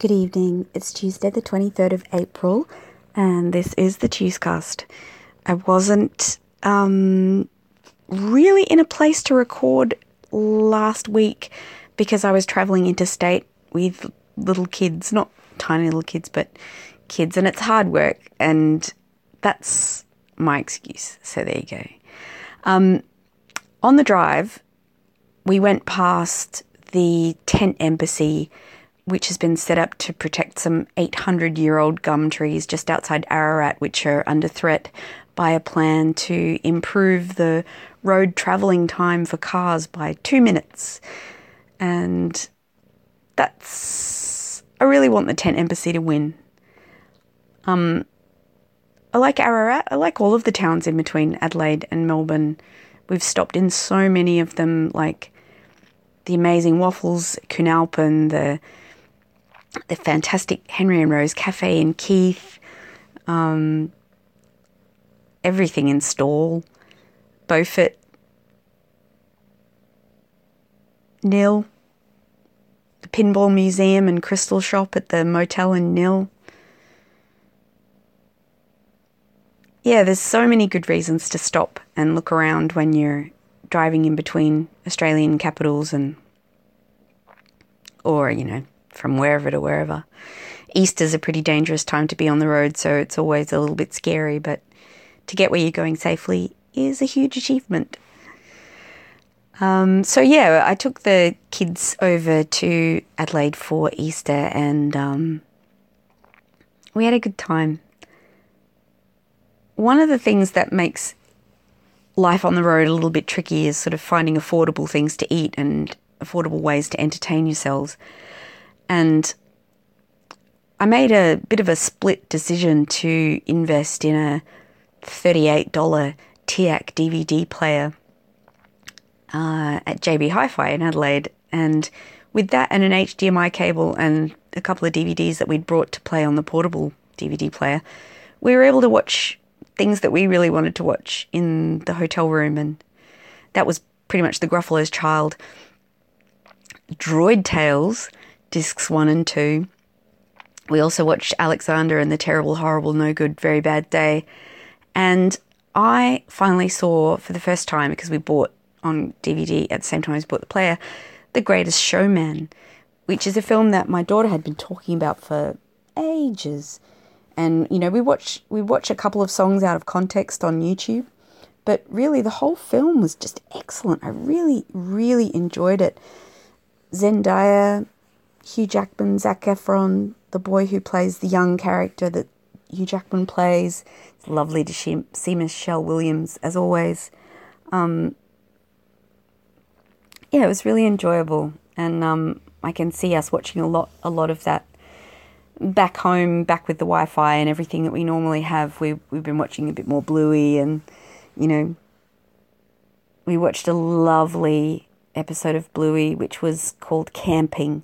Good evening. It's Tuesday, the 23rd of April, and this is the Tuescast. I wasn't um, really in a place to record last week because I was traveling interstate with little kids, not tiny little kids, but kids, and it's hard work, and that's my excuse. So there you go. Um, on the drive, we went past the tent embassy which has been set up to protect some 800 year old gum trees just outside Ararat, which are under threat by a plan to improve the road travelling time for cars by two minutes. And that's. I really want the tent embassy to win. Um, I like Ararat. I like all of the towns in between Adelaide and Melbourne. We've stopped in so many of them, like the amazing waffles, Coonalpyn, the the fantastic Henry and Rose Cafe in Keith, um, everything in Stawell, Beaufort, Nhill, the Pinball Museum and Crystal Shop at the motel in Nhill. Yeah, there's so many good reasons to stop and look around when you're driving in between Australian capitals and, or, you know, from wherever to wherever. Easter's a pretty dangerous time to be on the road, so it's always a little bit scary, but to get where you're going safely is a huge achievement. Um, so yeah, I took the kids over to Adelaide for Easter, and um, we had a good time. One of the things that makes life on the road a little bit tricky is sort of finding affordable things to eat and affordable ways to entertain yourselves. And I made a bit of a split decision to invest in a $38 TIAC DVD player uh, at JB Hi Fi in Adelaide. And with that and an HDMI cable and a couple of DVDs that we'd brought to play on the portable DVD player, we were able to watch things that we really wanted to watch in the hotel room. And that was pretty much the Gruffalo's Child. Droid Tales discs one and two. We also watched Alexander and the Terrible, Horrible, No Good, Very Bad Day. And I finally saw for the first time, because we bought on DVD at the same time as bought the player, The Greatest Showman, which is a film that my daughter had been talking about for ages. And you know, we watch we watch a couple of songs out of context on YouTube, but really the whole film was just excellent. I really, really enjoyed it. Zendaya, Hugh Jackman, Zac Efron, the boy who plays the young character that Hugh Jackman plays. It's lovely to see Michelle Williams as always. Um, yeah, it was really enjoyable, and um, I can see us watching a lot, a lot of that back home, back with the Wi-Fi and everything that we normally have. We we've been watching a bit more Bluey, and you know, we watched a lovely episode of Bluey, which was called Camping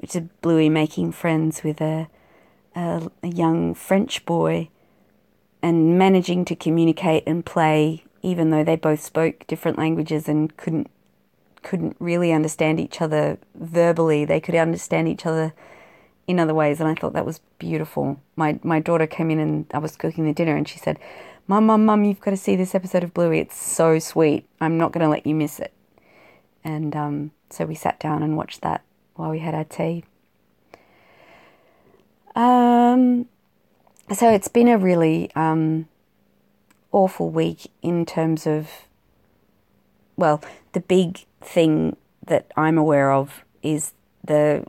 which is Bluey making friends with a, a, a young French boy and managing to communicate and play, even though they both spoke different languages and couldn't couldn't really understand each other verbally. They could understand each other in other ways, and I thought that was beautiful. My my daughter came in and I was cooking the dinner, and she said, "Mum, mum, mum, you've got to see this episode of Bluey. It's so sweet. I'm not going to let you miss it." And um, so we sat down and watched that while we had our tea. Um, so it's been a really um, awful week in terms of, well, the big thing that I'm aware of is the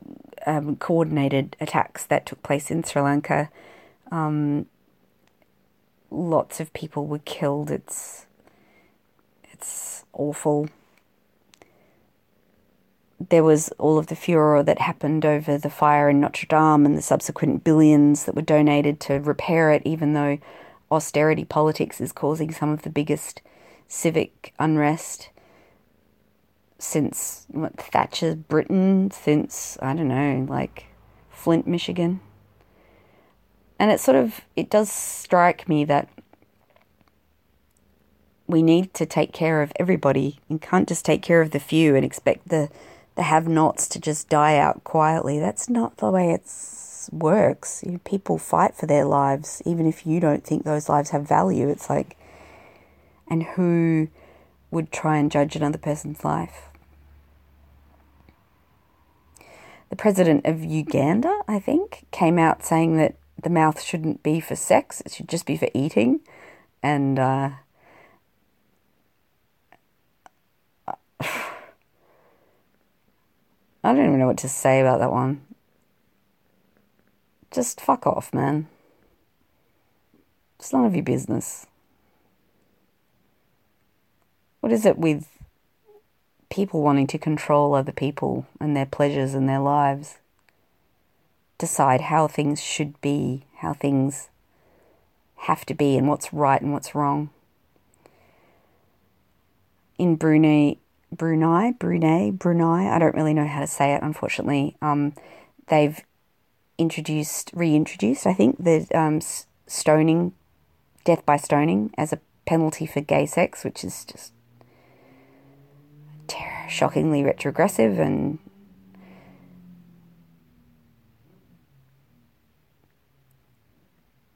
um, coordinated attacks that took place in Sri Lanka. Um, lots of people were killed. It's it's awful there was all of the furor that happened over the fire in Notre Dame and the subsequent billions that were donated to repair it, even though austerity politics is causing some of the biggest civic unrest since what, Thatcher's Britain, since, I don't know, like Flint, Michigan. And it sort of, it does strike me that we need to take care of everybody. You can't just take care of the few and expect the the have-nots to just die out quietly. That's not the way it works. People fight for their lives, even if you don't think those lives have value. It's like, and who would try and judge another person's life? The president of Uganda, I think, came out saying that the mouth shouldn't be for sex; it should just be for eating, and. Uh, I don't even know what to say about that one. Just fuck off, man. It's none of your business. What is it with people wanting to control other people and their pleasures and their lives? Decide how things should be, how things have to be, and what's right and what's wrong. In Brunei, Brunei, Brunei, Brunei. I don't really know how to say it, unfortunately. Um, they've introduced, reintroduced, I think, the um, stoning, death by stoning, as a penalty for gay sex, which is just ter- shockingly retrogressive and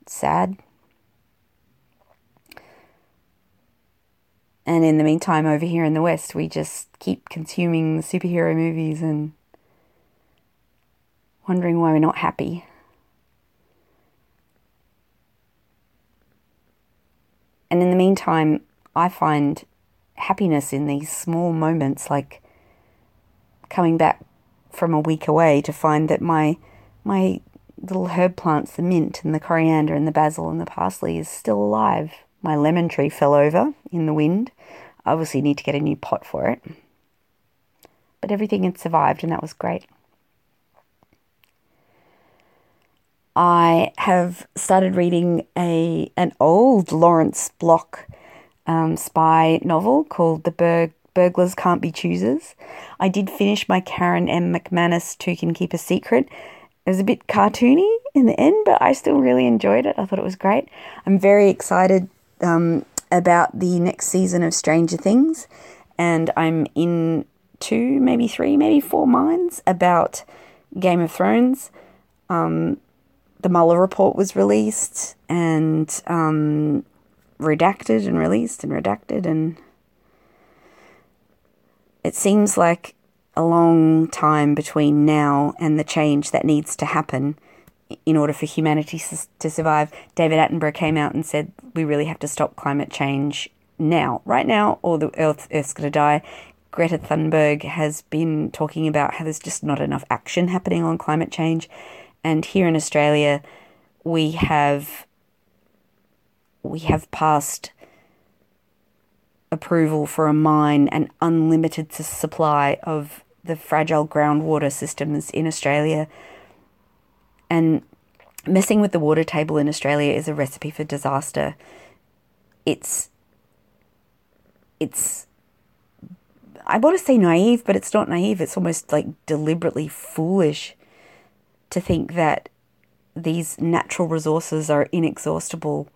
sad. And in the meantime, over here in the West, we just keep consuming the superhero movies and wondering why we're not happy. And in the meantime, I find happiness in these small moments, like coming back from a week away to find that my my little herb plants, the mint and the coriander and the basil and the parsley, is still alive. My lemon tree fell over in the wind. I obviously need to get a new pot for it. But everything had survived, and that was great. I have started reading a an old Lawrence Block um, spy novel called The Bur- Burglars Can't Be Choosers. I did finish my Karen M. McManus Two Can Keep a Secret. It was a bit cartoony in the end, but I still really enjoyed it. I thought it was great. I'm very excited um, about the next season of Stranger Things, and I'm in two, maybe three, maybe four minds about Game of Thrones. Um, the Mueller report was released and um, redacted and released and redacted, and it seems like a long time between now and the change that needs to happen in order for humanity to survive, David Attenborough came out and said, We really have to stop climate change now, right now, or the Earth, Earth's going to die. Greta Thunberg has been talking about how there's just not enough action happening on climate change. And here in Australia, we have we have passed approval for a mine and unlimited supply of the fragile groundwater systems in Australia and messing with the water table in Australia is a recipe for disaster. It's it's I want to say naive, but it's not naive. It's almost like deliberately foolish to think that these natural resources are inexhaustible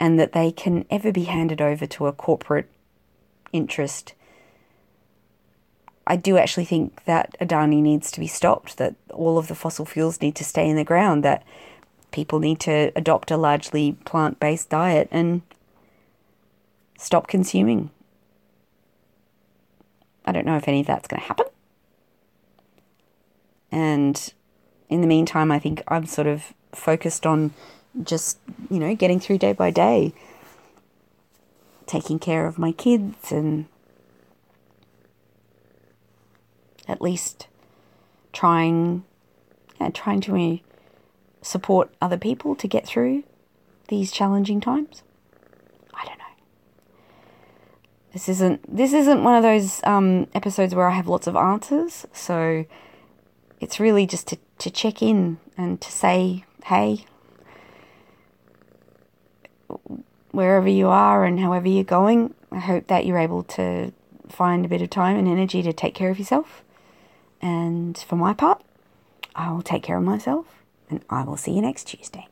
and that they can ever be handed over to a corporate interest I do actually think that Adani needs to be stopped, that all of the fossil fuels need to stay in the ground, that people need to adopt a largely plant based diet and stop consuming. I don't know if any of that's going to happen. And in the meantime, I think I'm sort of focused on just, you know, getting through day by day, taking care of my kids and at least trying yeah, trying to uh, support other people to get through these challenging times. I don't know. This isn't this isn't one of those um, episodes where I have lots of answers, so it's really just to, to check in and to say, hey, wherever you are and however you're going, I hope that you're able to find a bit of time and energy to take care of yourself and for my part, I will take care of myself and I will see you next Tuesday.